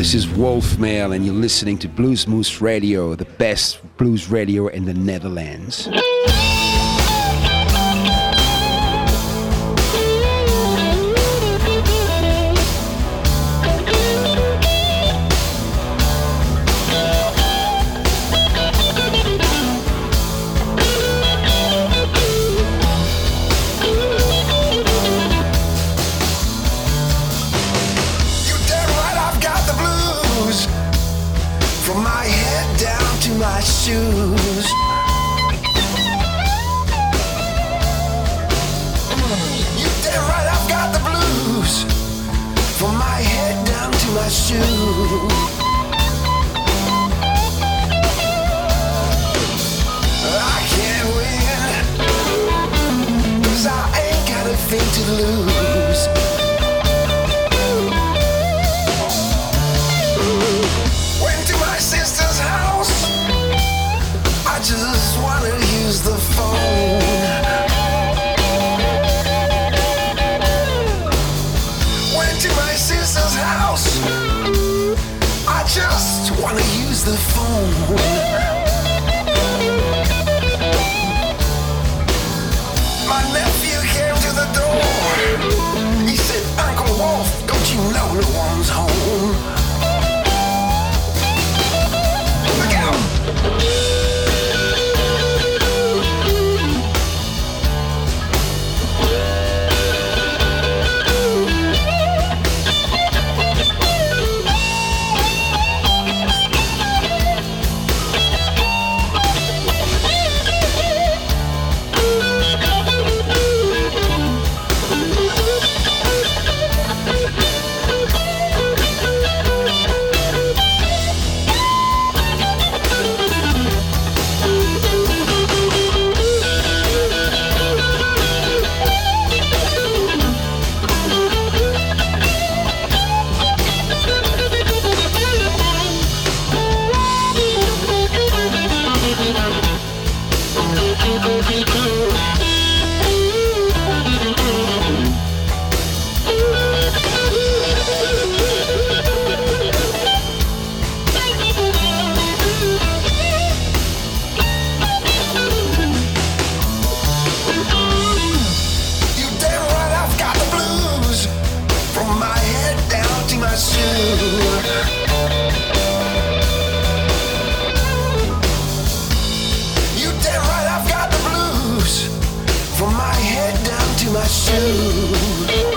This is Wolf Mail, and you're listening to Blues Moose Radio, the best blues radio in the Netherlands. Shoe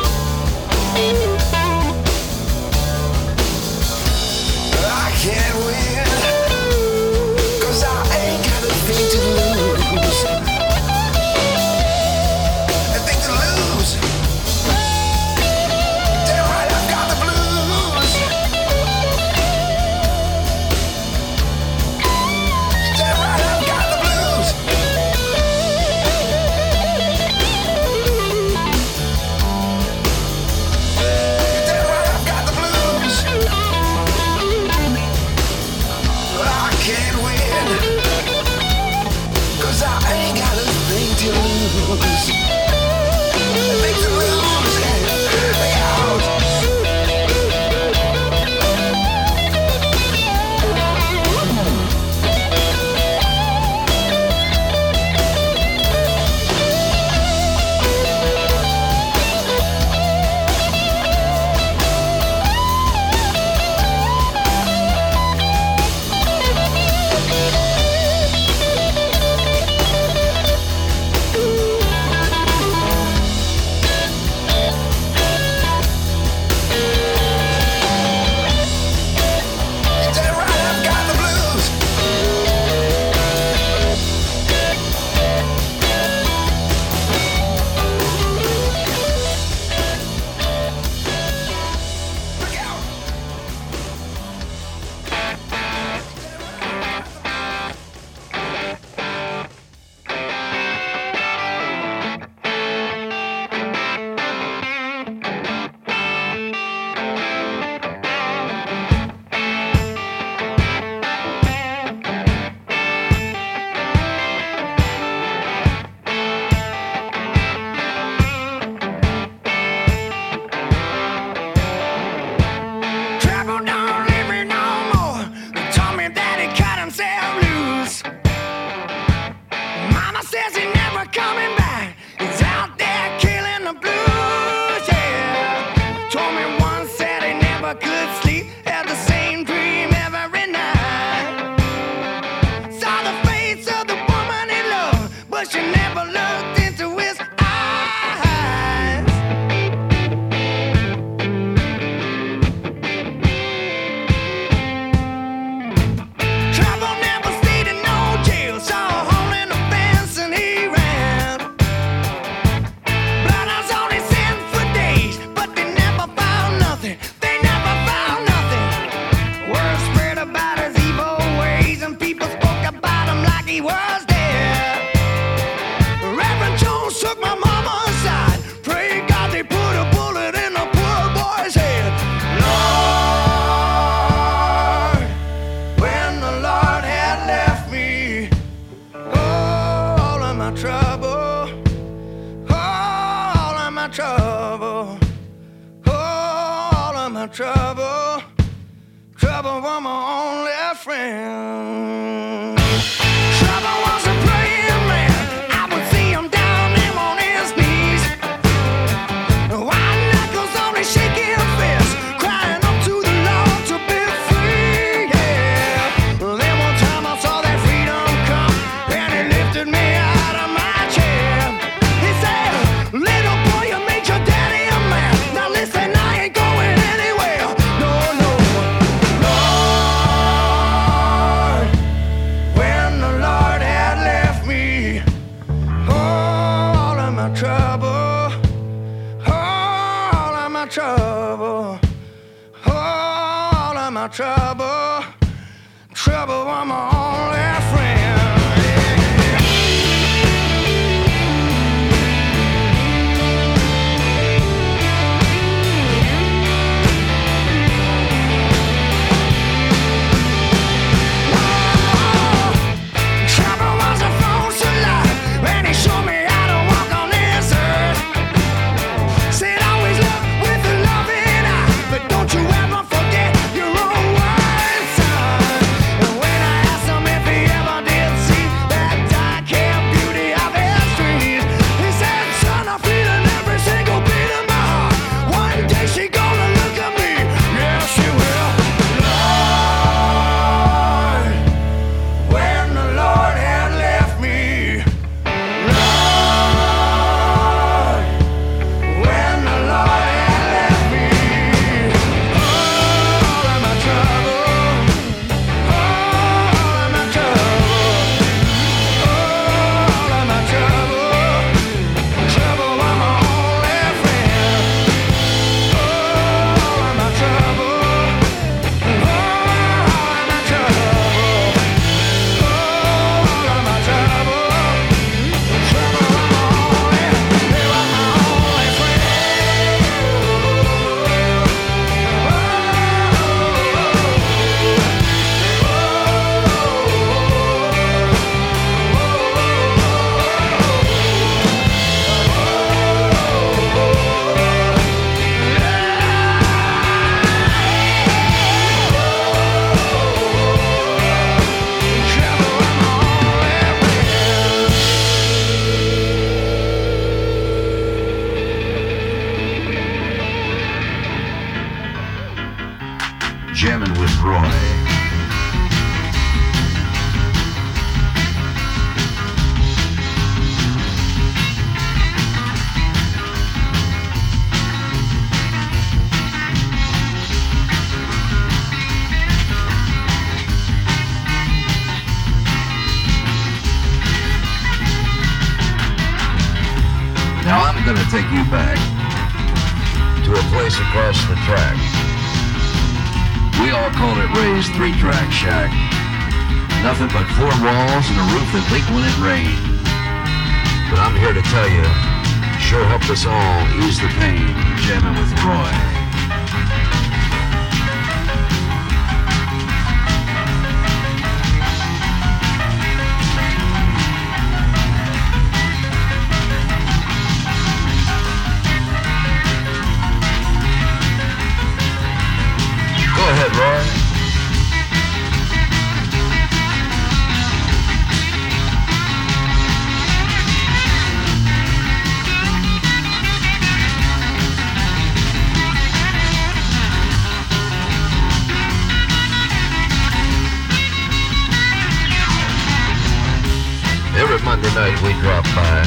that we dropped by,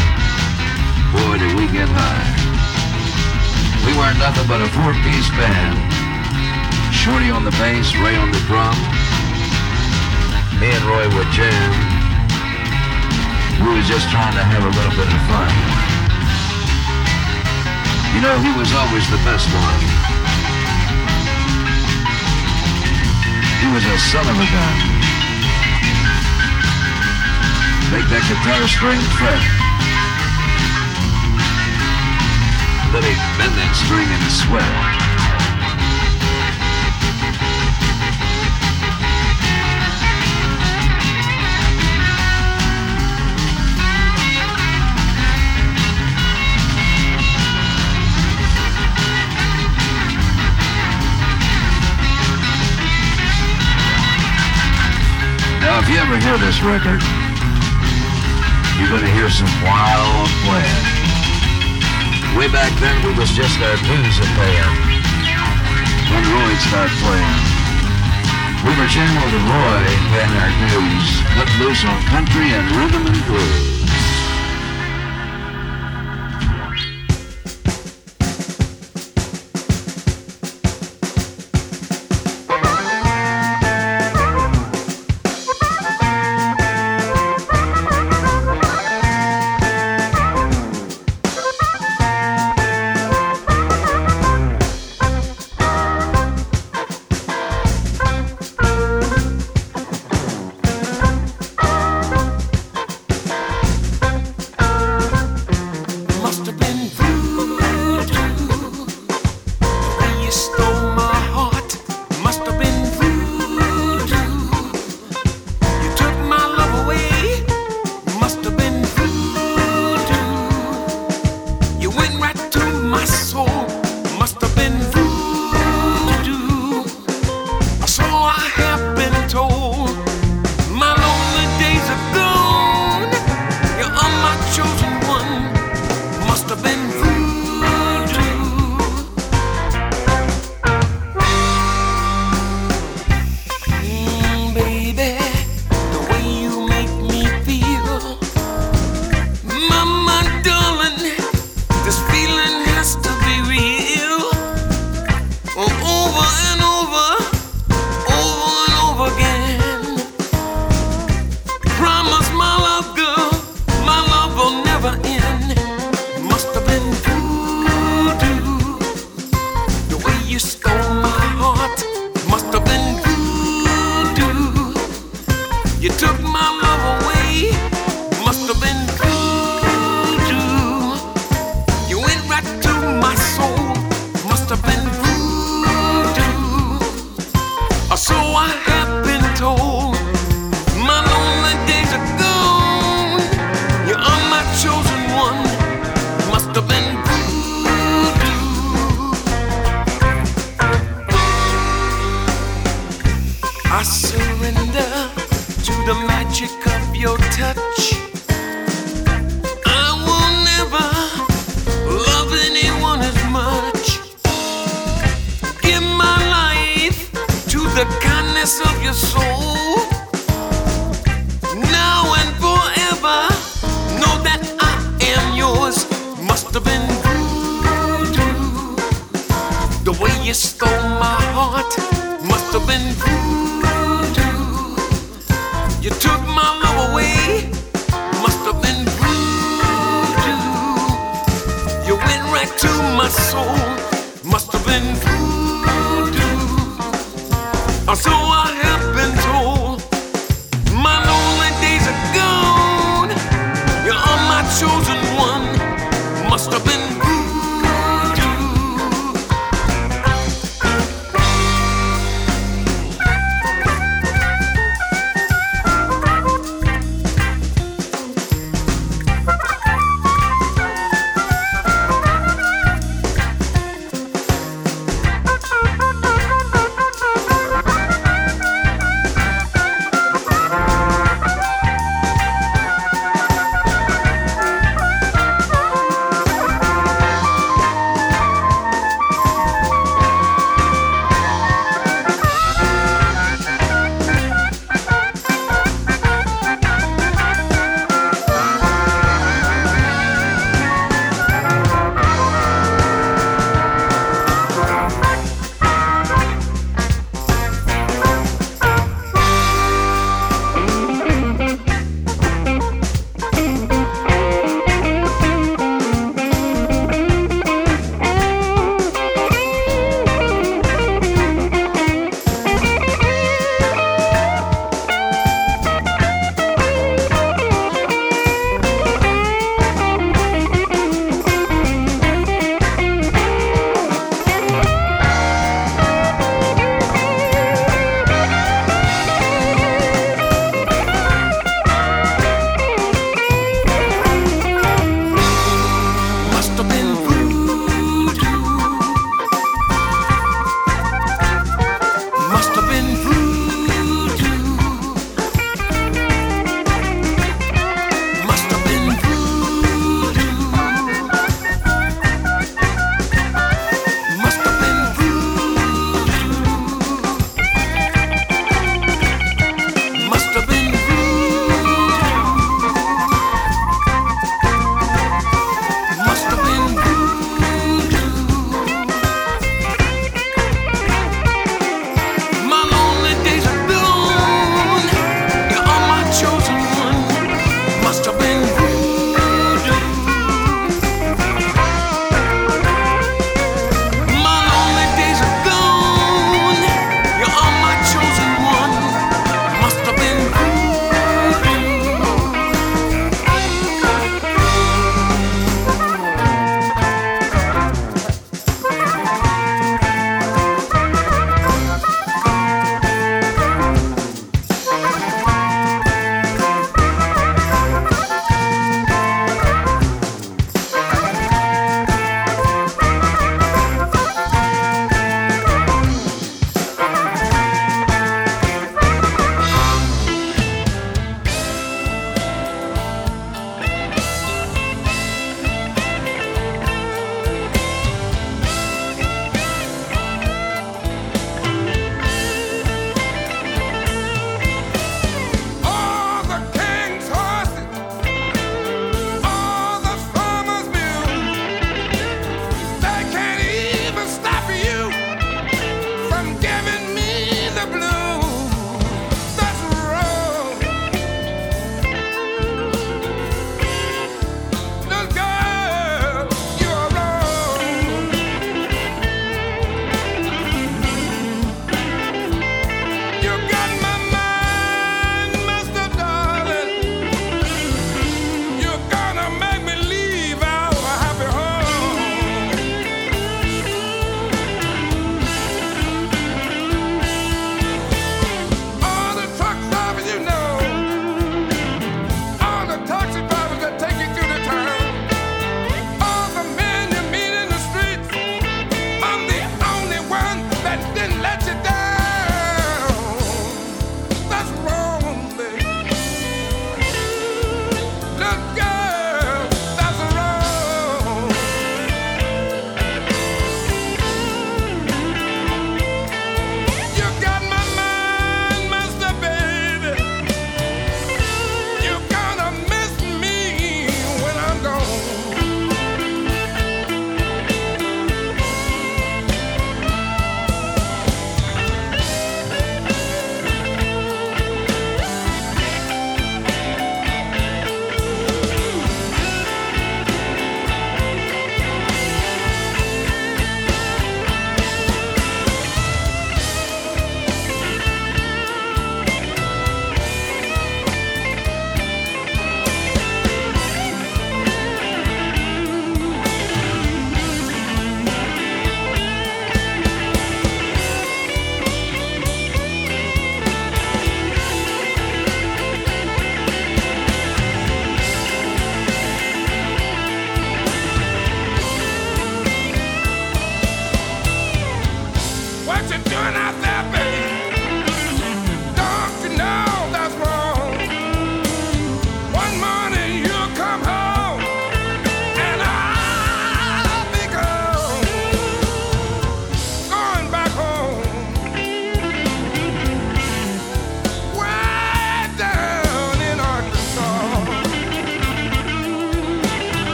boy, did we get high. We weren't nothing but a four-piece band. Shorty on the bass, Ray on the drum. Me and Roy were jam. We were just trying to have a little bit of fun. You know, he was always the best one. He was a son of a gun. Make that guitar string fret. Let me bend that string in a sweat. Now, if you ever hear this record, you're gonna hear some wild playing. Way back then, we was just our blues a playing. When Roy started playing. We were channeled to Roy playing our blues, let loose on country and rhythm and blues.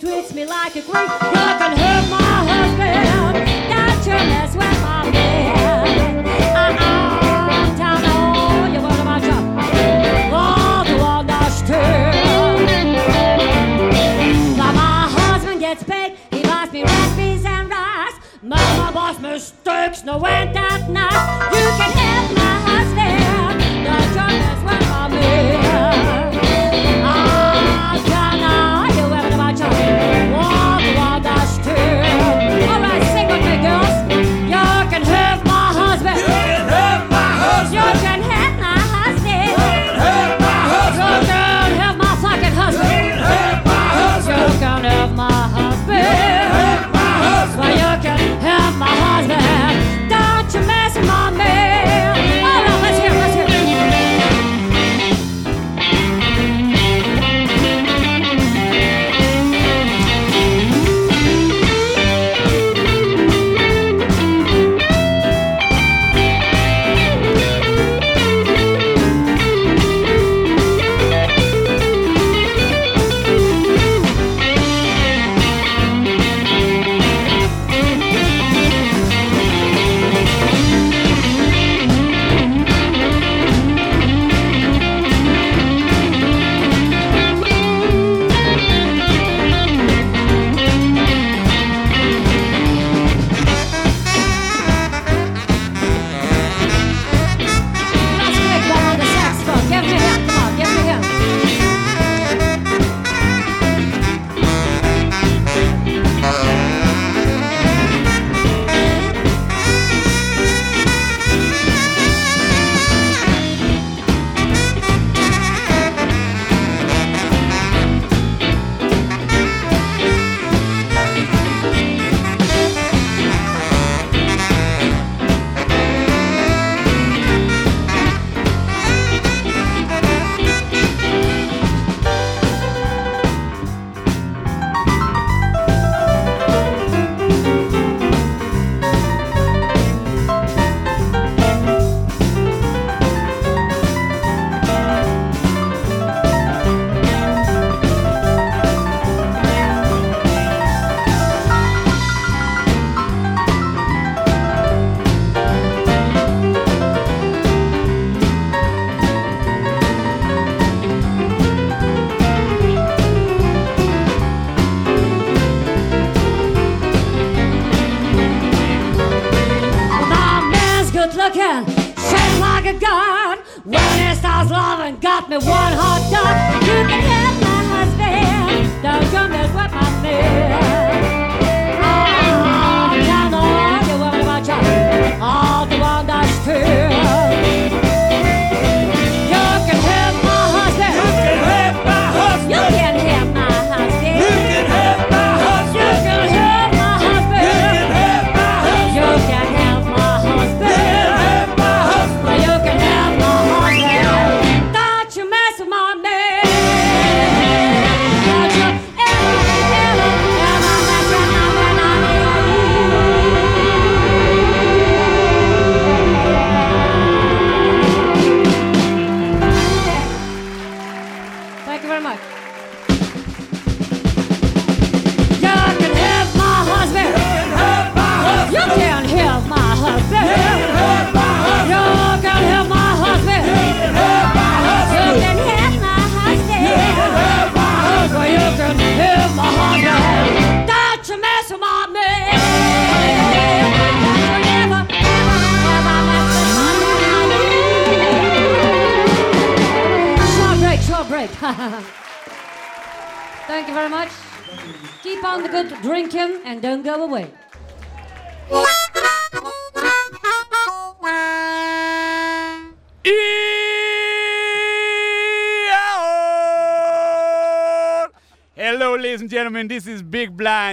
treats me like a queen. You can hurt my husband. Got your mess with my man. Uh-uh, Understand. Now my husband gets paid. He buys me and rice. Boss mistakes. No, ain't that night. You can help me.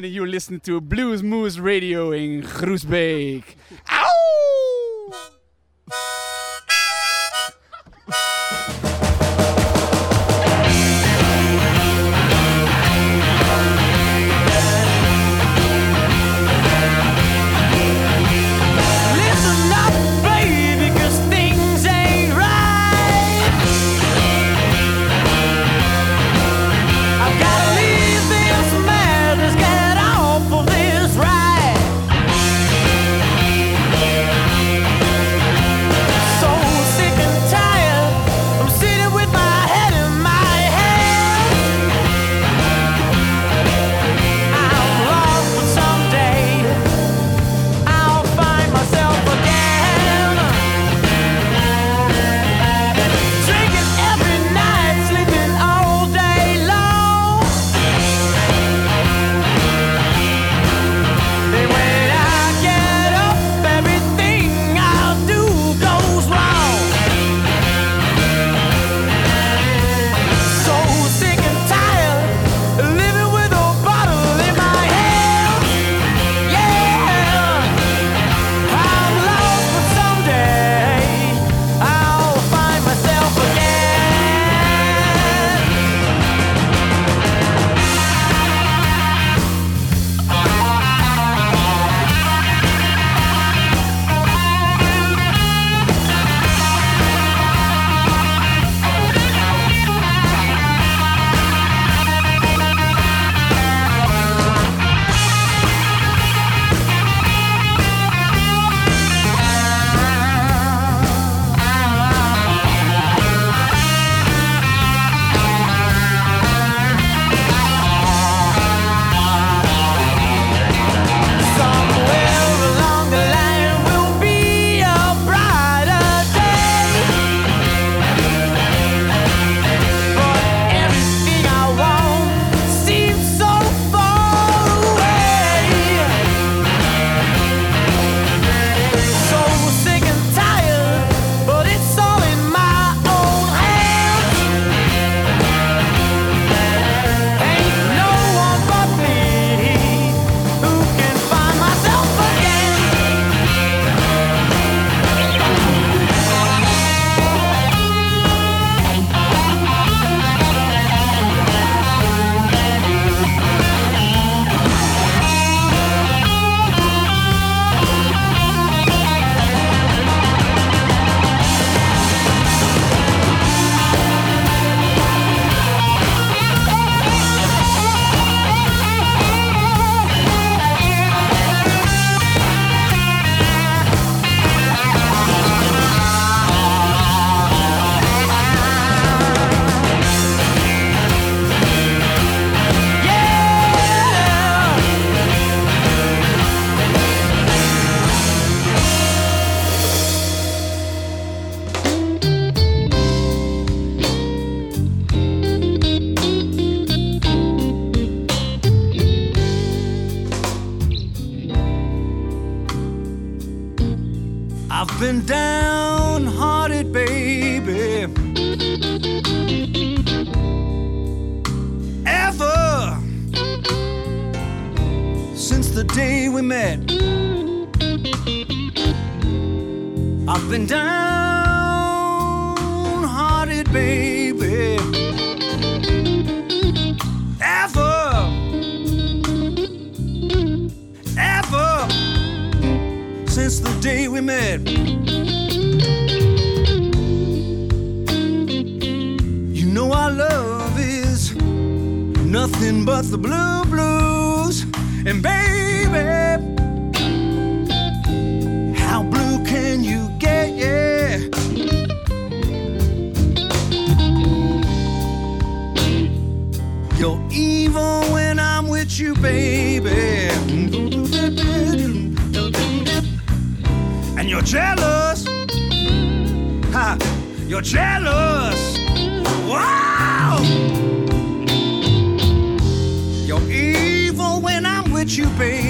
everybody. You listen to Blues Moose Radio in Groesbeek. Ow! you, baby. And you're jealous. Ha, you're jealous. Wow! You're evil when I'm with you, baby.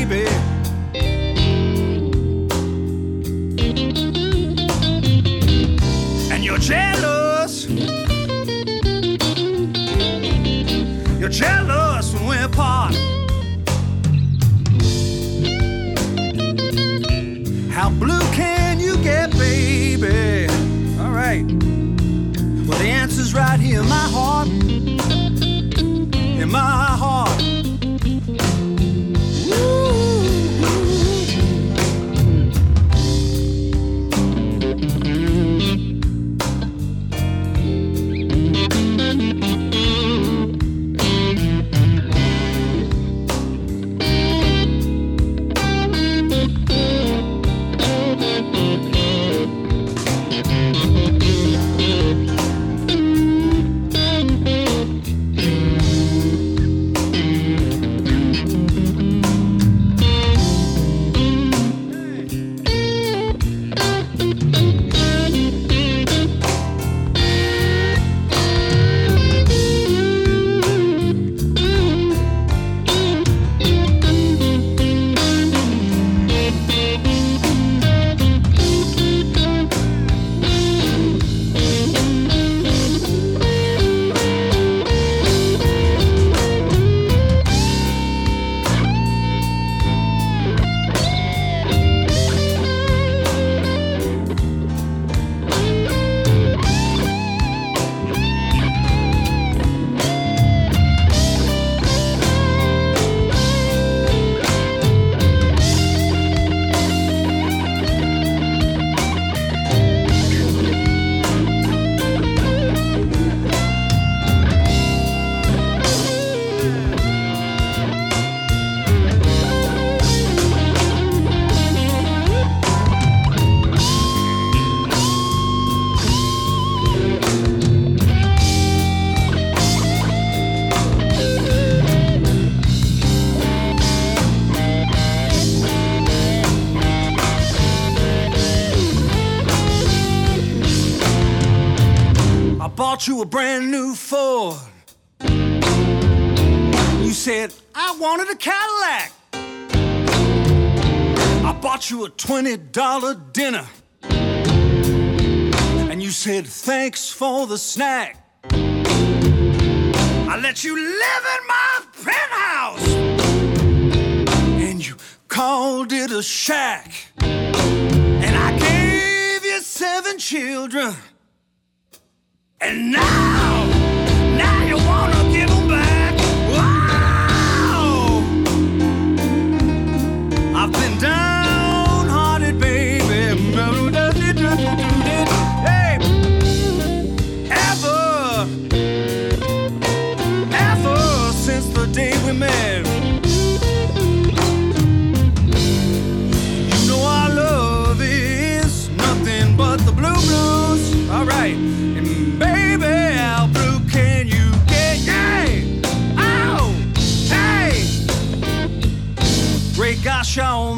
$20 dinner. And you said, thanks for the snack. I let you live in my penthouse. And you called it a shack. And I gave you seven children. And now, now you wanna give them back.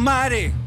Almighty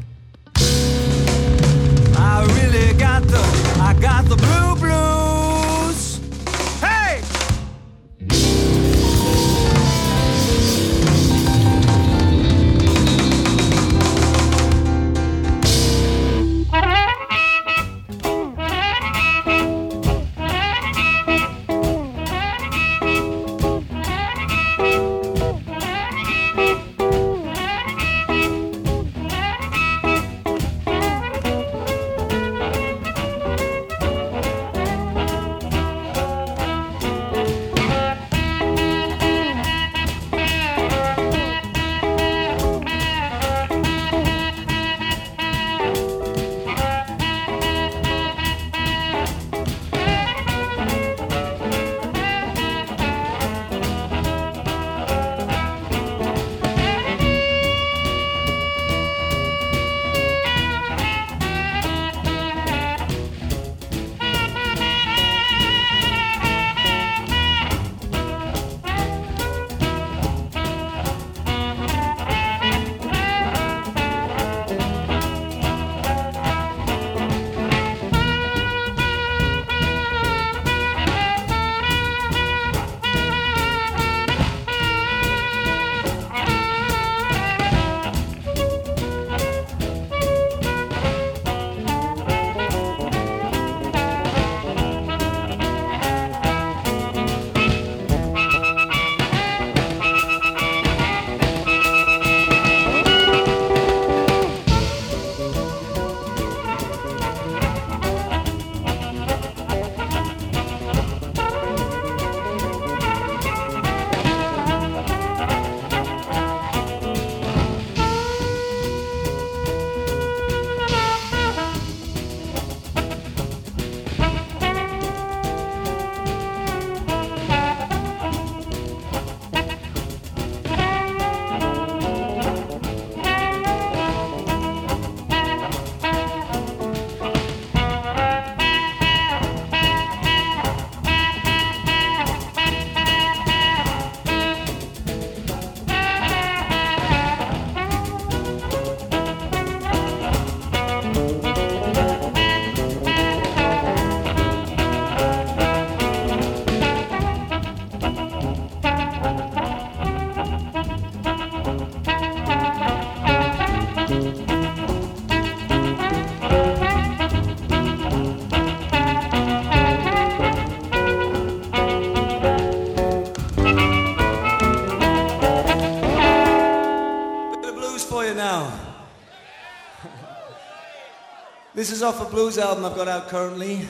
This is off a blues album I've got out currently.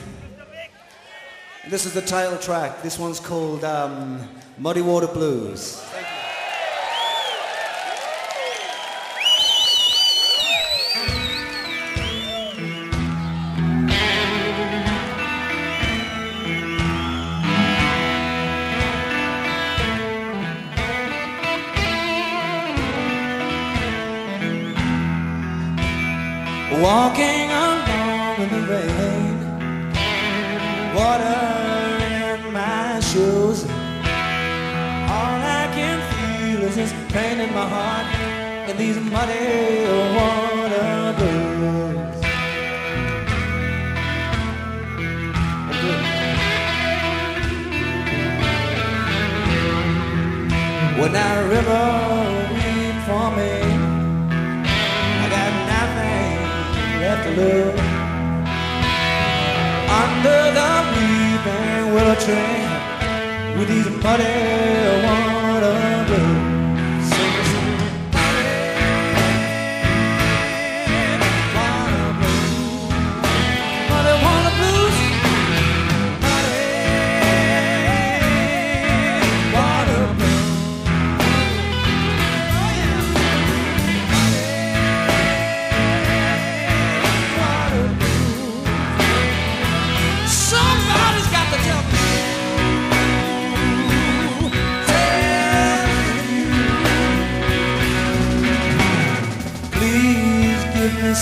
This is the title track. This one's called um, Muddy Water Blues. Walking along in the rain, water in my shoes. All I can feel is this pain in my heart and these muddy water blues. When that river to. Under the weeping willow tree, with these muddy water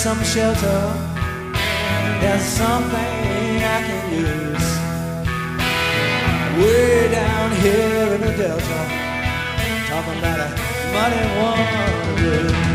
some shelter. There's something I can use. Way down here in the Delta, talking about a muddy water.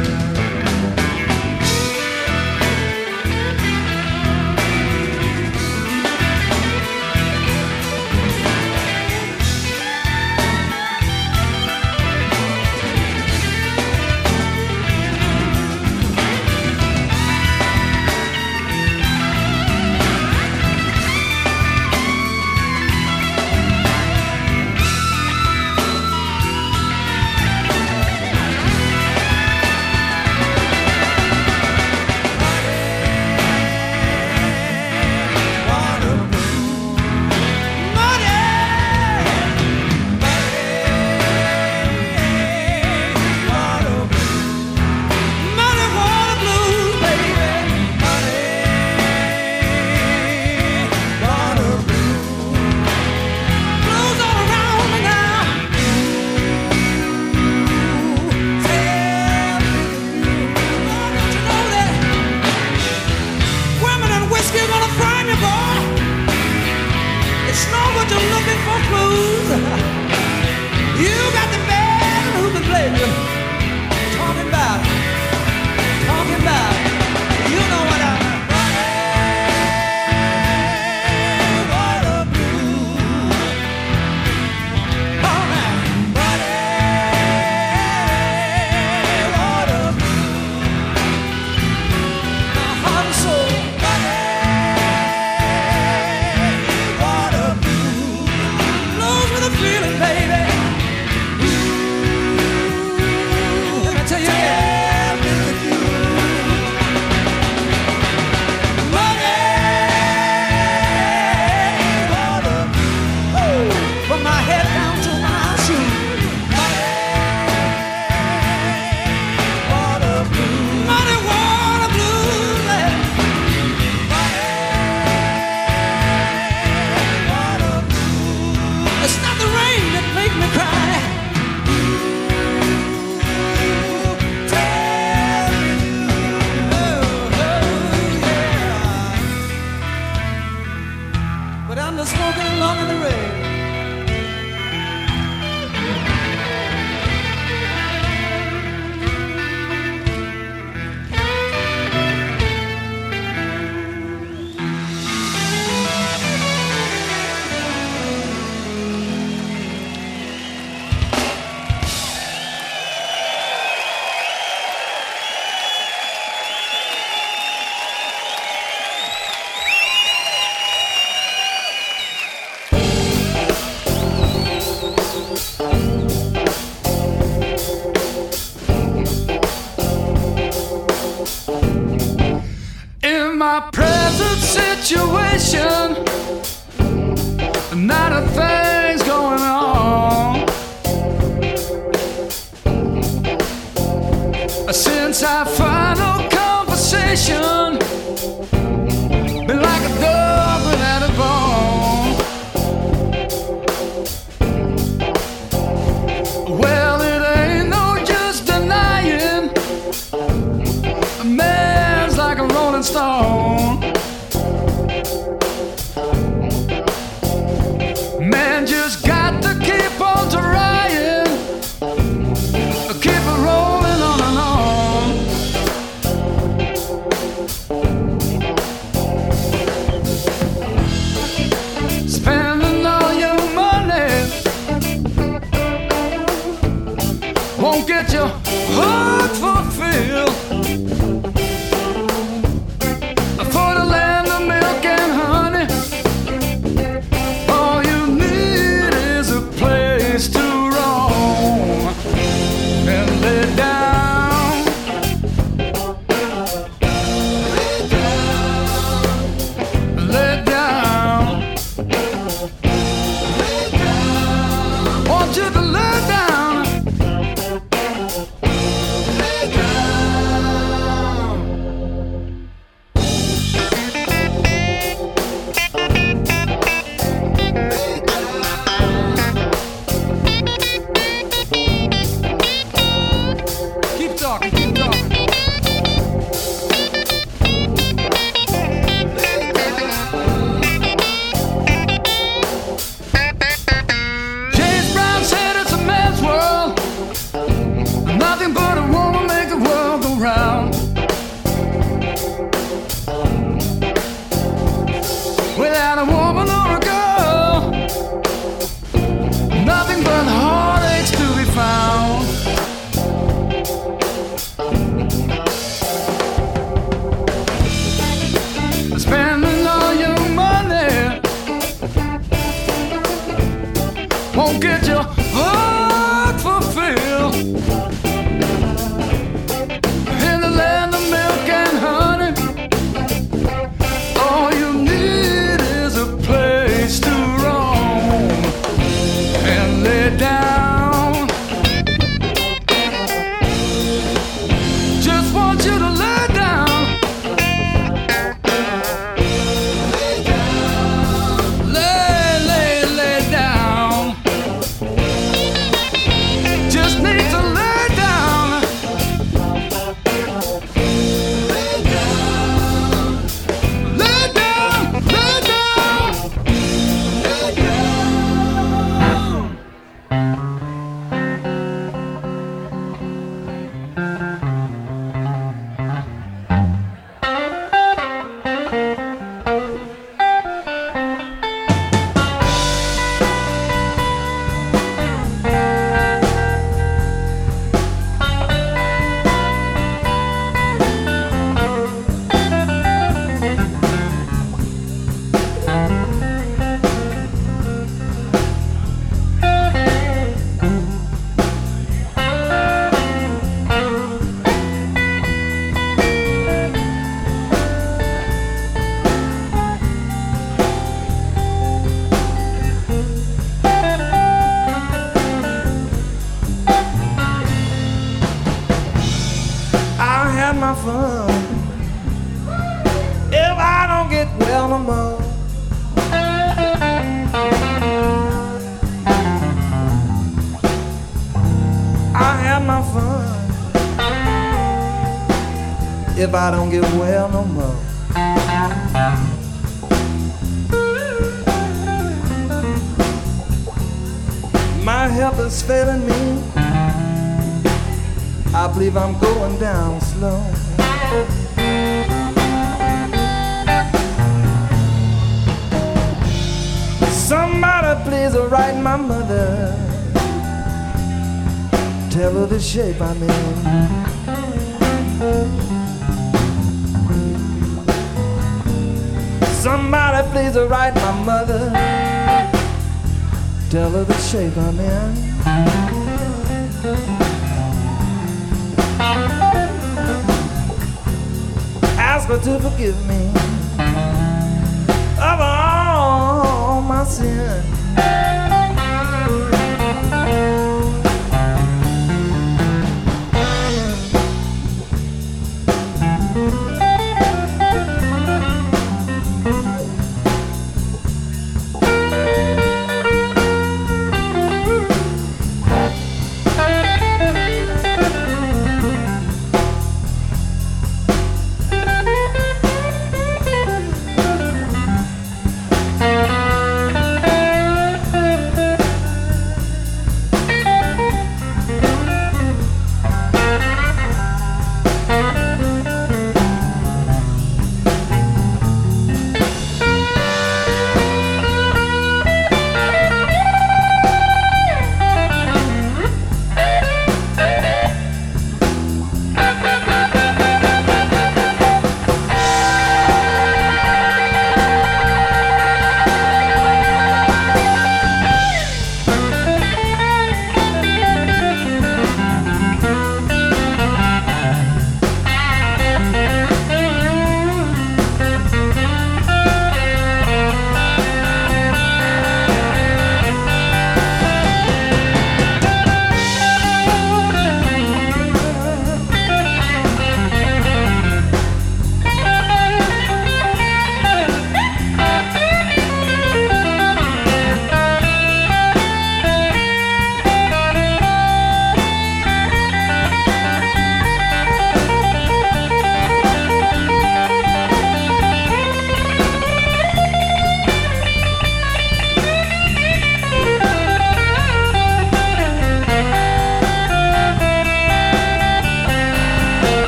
by me. Somebody please write my mother. Tell her the shape I'm in. Ask her to forgive me of all my sins.